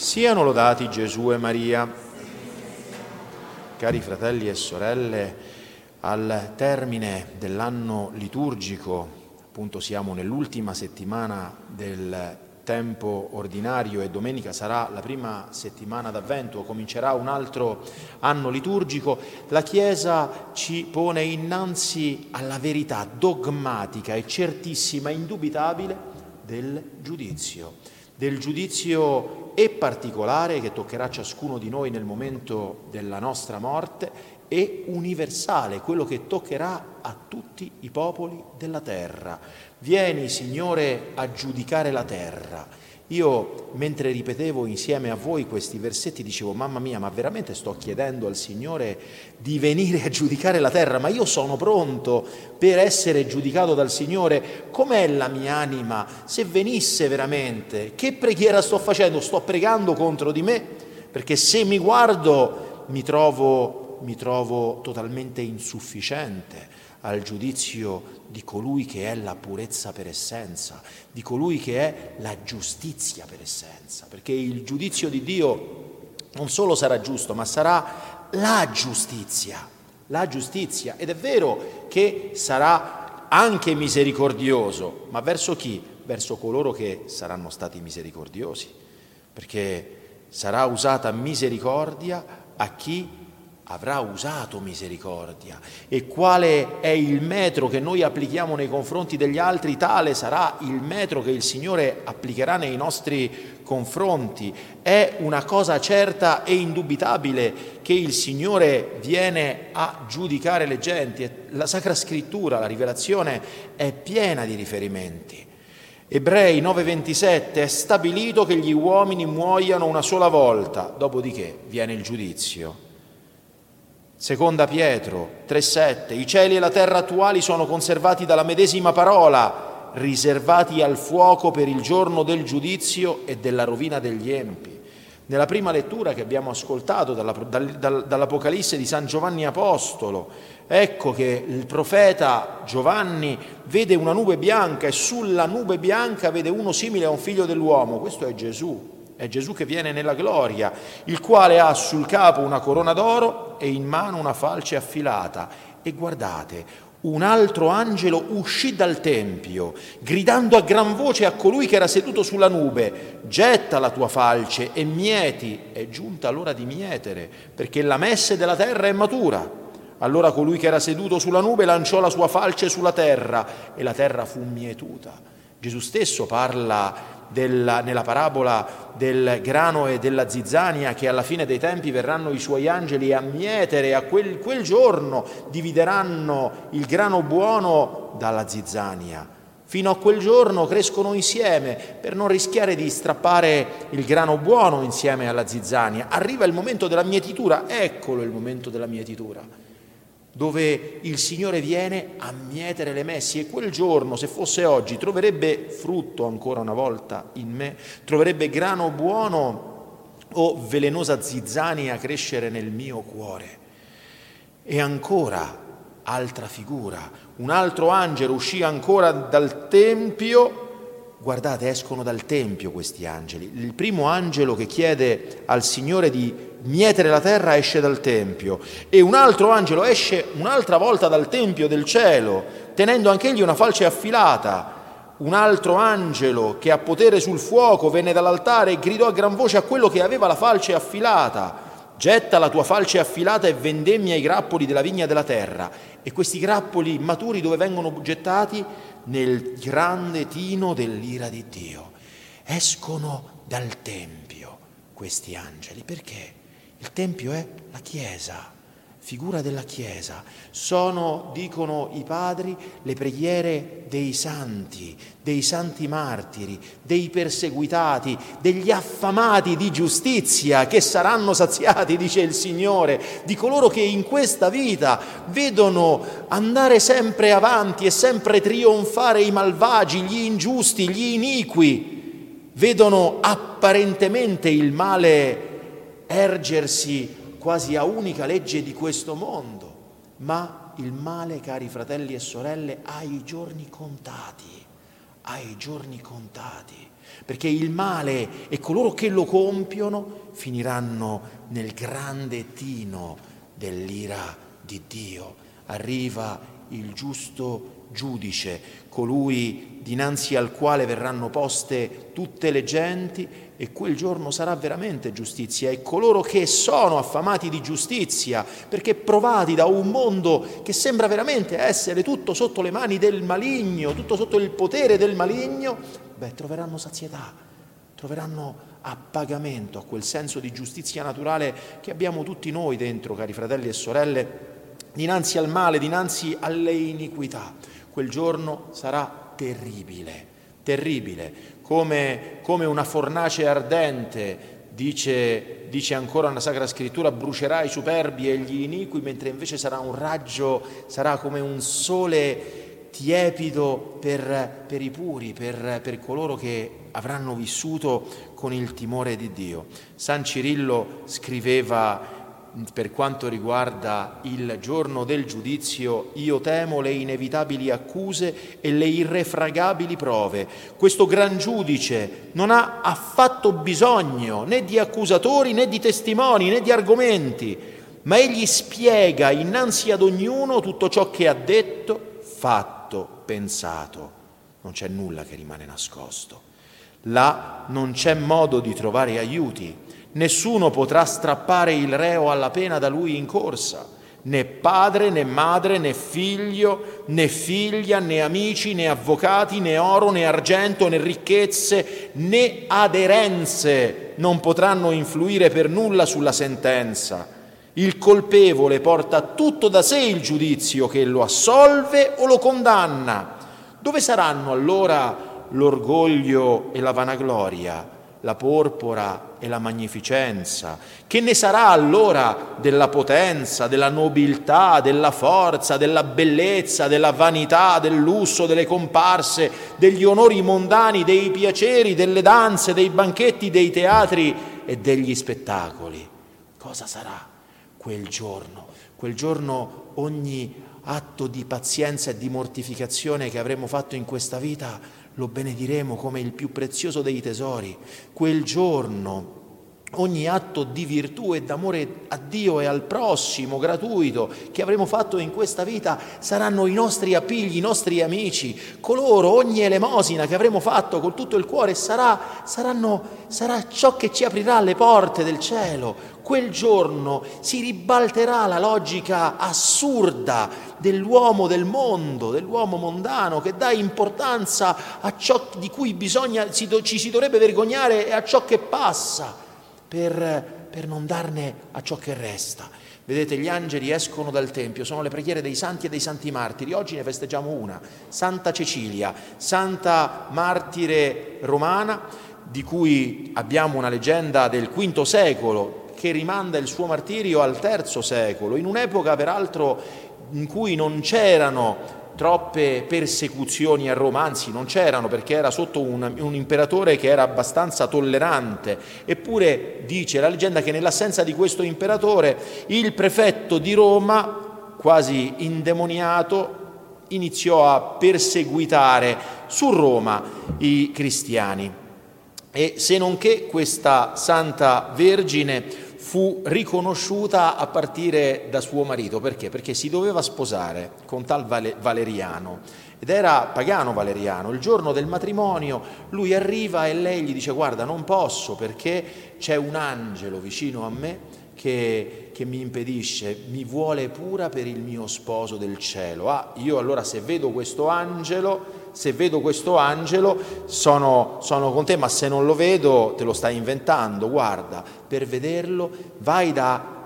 Siano lodati Gesù e Maria. Cari fratelli e sorelle, al termine dell'anno liturgico, appunto siamo nell'ultima settimana del tempo ordinario e domenica sarà la prima settimana d'avvento, comincerà un altro anno liturgico, la Chiesa ci pone innanzi alla verità dogmatica e certissima, indubitabile del giudizio, del giudizio e particolare che toccherà ciascuno di noi nel momento della nostra morte e universale, quello che toccherà a tutti i popoli della terra. Vieni, Signore, a giudicare la terra. Io, mentre ripetevo insieme a voi questi versetti, dicevo, mamma mia, ma veramente sto chiedendo al Signore di venire a giudicare la terra, ma io sono pronto per essere giudicato dal Signore. Com'è la mia anima? Se venisse veramente, che preghiera sto facendo? Sto pregando contro di me? Perché se mi guardo mi trovo, mi trovo totalmente insufficiente al giudizio di colui che è la purezza per essenza, di colui che è la giustizia per essenza, perché il giudizio di Dio non solo sarà giusto, ma sarà la giustizia, la giustizia. Ed è vero che sarà anche misericordioso, ma verso chi? Verso coloro che saranno stati misericordiosi, perché sarà usata misericordia a chi avrà usato misericordia e quale è il metro che noi applichiamo nei confronti degli altri, tale sarà il metro che il Signore applicherà nei nostri confronti. È una cosa certa e indubitabile che il Signore viene a giudicare le genti. La Sacra Scrittura, la rivelazione è piena di riferimenti. Ebrei 9:27 è stabilito che gli uomini muoiano una sola volta, dopodiché viene il giudizio. Seconda Pietro 3:7 I cieli e la terra attuali sono conservati dalla medesima parola, riservati al fuoco per il giorno del giudizio e della rovina degli empi. Nella prima lettura che abbiamo ascoltato dall'Apocalisse di San Giovanni Apostolo, ecco che il profeta Giovanni vede una nube bianca e sulla nube bianca vede uno simile a un figlio dell'uomo, questo è Gesù è Gesù che viene nella gloria, il quale ha sul capo una corona d'oro e in mano una falce affilata. E guardate, un altro angelo uscì dal tempio, gridando a gran voce a colui che era seduto sulla nube, getta la tua falce e mieti, è giunta l'ora di mietere, perché la messe della terra è matura. Allora colui che era seduto sulla nube lanciò la sua falce sulla terra e la terra fu mietuta. Gesù stesso parla della, nella parabola del grano e della zizzania che alla fine dei tempi verranno i suoi angeli a mietere, a quel, quel giorno divideranno il grano buono dalla zizzania. Fino a quel giorno crescono insieme per non rischiare di strappare il grano buono insieme alla zizzania. Arriva il momento della mietitura, eccolo il momento della mietitura dove il Signore viene a mietere le messi e quel giorno, se fosse oggi, troverebbe frutto ancora una volta in me, troverebbe grano buono o velenosa zizzania crescere nel mio cuore. E ancora, altra figura, un altro angelo uscì ancora dal Tempio Guardate, escono dal Tempio questi angeli. Il primo angelo che chiede al Signore di mietere la terra esce dal Tempio e un altro angelo esce un'altra volta dal Tempio del cielo, tenendo anch'egli una falce affilata. Un altro angelo che ha potere sul fuoco venne dall'altare e gridò a gran voce a quello che aveva la falce affilata. Getta la tua falce affilata e vendemmia i grappoli della vigna della terra. E questi grappoli maturi dove vengono gettati? nel grande tino dell'ira di Dio. Escono dal Tempio questi angeli perché il Tempio è la Chiesa figura della Chiesa, sono, dicono i padri, le preghiere dei santi, dei santi martiri, dei perseguitati, degli affamati di giustizia che saranno saziati, dice il Signore, di coloro che in questa vita vedono andare sempre avanti e sempre trionfare i malvagi, gli ingiusti, gli iniqui, vedono apparentemente il male ergersi quasi a unica legge di questo mondo, ma il male, cari fratelli e sorelle, ha i giorni contati, ha i giorni contati. perché il male e coloro che lo compiono finiranno nel grande tino dell'ira di Dio. Arriva il giusto giudice, colui dinanzi al quale verranno poste tutte le genti e quel giorno sarà veramente giustizia. E coloro che sono affamati di giustizia, perché provati da un mondo che sembra veramente essere tutto sotto le mani del maligno, tutto sotto il potere del maligno, beh, troveranno sazietà, troveranno appagamento a quel senso di giustizia naturale che abbiamo tutti noi dentro, cari fratelli e sorelle, dinanzi al male, dinanzi alle iniquità. Quel giorno sarà terribile, terribile, come, come una fornace ardente, dice, dice, ancora la Sacra Scrittura, brucerà i superbi e gli iniqui, mentre invece sarà un raggio, sarà come un sole tiepido per, per i puri, per, per coloro che avranno vissuto con il timore di Dio. San Cirillo scriveva per quanto riguarda il giorno del giudizio, io temo le inevitabili accuse e le irrefragabili prove. Questo gran giudice non ha affatto bisogno né di accusatori né di testimoni né di argomenti, ma egli spiega innanzi ad ognuno tutto ciò che ha detto, fatto, pensato. Non c'è nulla che rimane nascosto. Là non c'è modo di trovare aiuti, nessuno potrà strappare il reo alla pena da lui in corsa, né padre, né madre, né figlio, né figlia, né amici, né avvocati, né oro, né argento, né ricchezze, né aderenze non potranno influire per nulla sulla sentenza. Il colpevole porta tutto da sé il giudizio che lo assolve o lo condanna. Dove saranno allora l'orgoglio e la vanagloria, la porpora e la magnificenza. Che ne sarà allora della potenza, della nobiltà, della forza, della bellezza, della vanità, del lusso, delle comparse, degli onori mondani, dei piaceri, delle danze, dei banchetti, dei teatri e degli spettacoli? Cosa sarà quel giorno? Quel giorno ogni atto di pazienza e di mortificazione che avremo fatto in questa vita lo benediremo come il più prezioso dei tesori. Quel giorno ogni atto di virtù e d'amore a Dio e al prossimo gratuito che avremo fatto in questa vita saranno i nostri appigli, i nostri amici, coloro, ogni elemosina che avremo fatto con tutto il cuore sarà, saranno, sarà ciò che ci aprirà le porte del cielo. Quel giorno si ribalterà la logica assurda dell'uomo del mondo, dell'uomo mondano che dà importanza a ciò di cui bisogna, ci si dovrebbe vergognare e a ciò che passa per, per non darne a ciò che resta. Vedete, gli angeli escono dal Tempio, sono le preghiere dei santi e dei santi martiri. Oggi ne festeggiamo una, Santa Cecilia, santa martire romana, di cui abbiamo una leggenda del V secolo che rimanda il suo martirio al III secolo, in un'epoca peraltro in cui non c'erano troppe persecuzioni a Roma, anzi non c'erano perché era sotto un, un, imperatore che era abbastanza tollerante. Eppure dice la leggenda che nell'assenza di questo imperatore il prefetto di Roma, quasi indemoniato, iniziò a perseguitare su Roma i cristiani. E se non che questa Santa Vergine fu riconosciuta a partire da suo marito. Perché? Perché si doveva sposare con tal Valeriano ed era pagano Valeriano. Il giorno del matrimonio lui arriva e lei gli dice guarda non posso perché c'è un angelo vicino a me che, che, mi impedisce, mi vuole pura per il mio sposo del cielo. Ah, io allora se vedo questo angelo se vedo questo angelo sono, sono con te, ma se non lo vedo te lo stai inventando, guarda, per vederlo vai da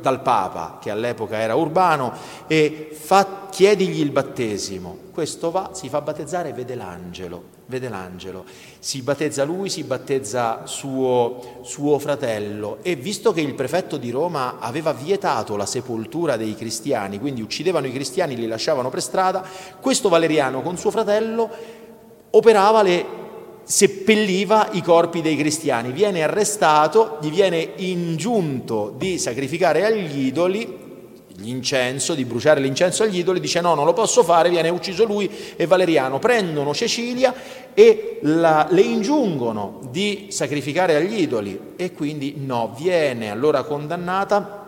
dal Papa, che all'epoca era urbano, e fa, chiedigli il battesimo. Questo va, si fa battezzare e vede l'angelo, vede l'angelo. Si battezza lui, si battezza suo, suo fratello e visto che il prefetto di Roma aveva vietato la sepoltura dei cristiani, quindi uccidevano i cristiani, li lasciavano per strada, questo Valeriano con suo fratello operava le seppelliva i corpi dei cristiani, viene arrestato, gli viene ingiunto di sacrificare agli idoli, l'incenso, di bruciare l'incenso agli idoli, dice no, non lo posso fare, viene ucciso lui e Valeriano. Prendono Cecilia e la, le ingiungono di sacrificare agli idoli e quindi no, viene allora condannata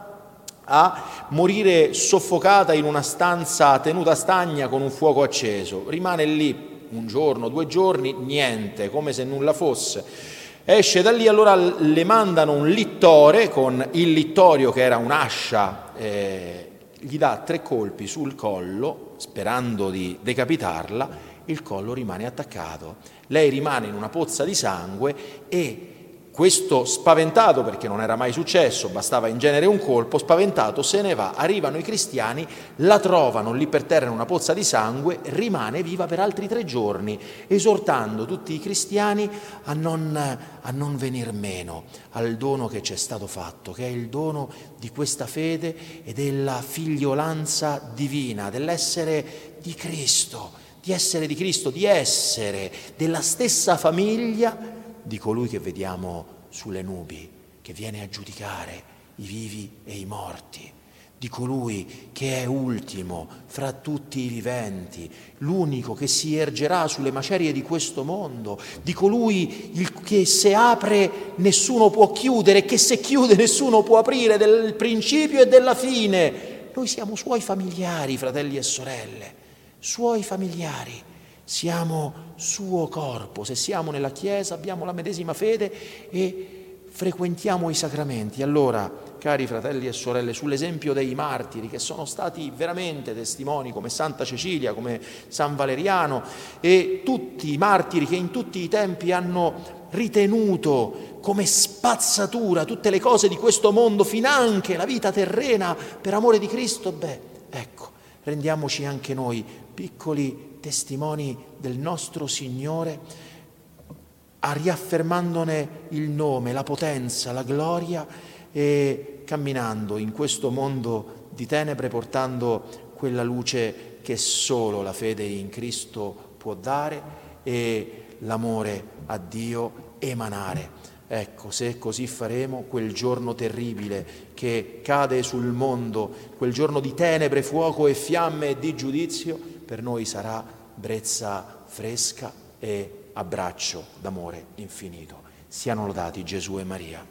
a morire soffocata in una stanza tenuta stagna con un fuoco acceso. Rimane lì un giorno, due giorni, niente, come se nulla fosse. Esce da lì, allora le mandano un littore con il littorio che era un'ascia, eh, gli dà tre colpi sul collo, sperando di decapitarla, il collo rimane attaccato. Lei rimane in una pozza di sangue e questo spaventato, perché non era mai successo, bastava in genere un colpo, spaventato se ne va, arrivano i cristiani, la trovano lì per terra in una pozza di sangue, rimane viva per altri tre giorni, esortando tutti i cristiani a non, a non venir meno al dono che ci è stato fatto, che è il dono di questa fede e della figliolanza divina, dell'essere di Cristo, di essere di Cristo, di essere della stessa famiglia di colui che vediamo sulle nubi, che viene a giudicare i vivi e i morti, di colui che è ultimo fra tutti i viventi, l'unico che si ergerà sulle macerie di questo mondo, di colui che se apre nessuno può chiudere che se chiude nessuno può aprire, del principio e della fine. Noi siamo suoi familiari, fratelli e sorelle, suoi familiari siamo suo corpo, se siamo nella Chiesa abbiamo la medesima fede e frequentiamo i sacramenti. Allora, cari fratelli e sorelle, sull'esempio dei martiri che sono stati veramente testimoni come Santa Cecilia, come San Valeriano e tutti i martiri che in tutti i tempi hanno ritenuto come spazzatura tutte le cose di questo mondo, finanche la vita terrena per amore di Cristo, beh, ecco, rendiamoci anche noi piccoli testimoni del nostro Signore, a riaffermandone il nome, la potenza, la gloria e camminando in questo mondo di tenebre portando quella luce che solo la fede in Cristo può dare e l'amore a Dio emanare. Ecco, se così faremo, quel giorno terribile che cade sul mondo, quel giorno di tenebre, fuoco e fiamme e di giudizio, per noi sarà brezza fresca e abbraccio d'amore infinito. Siano lodati Gesù e Maria.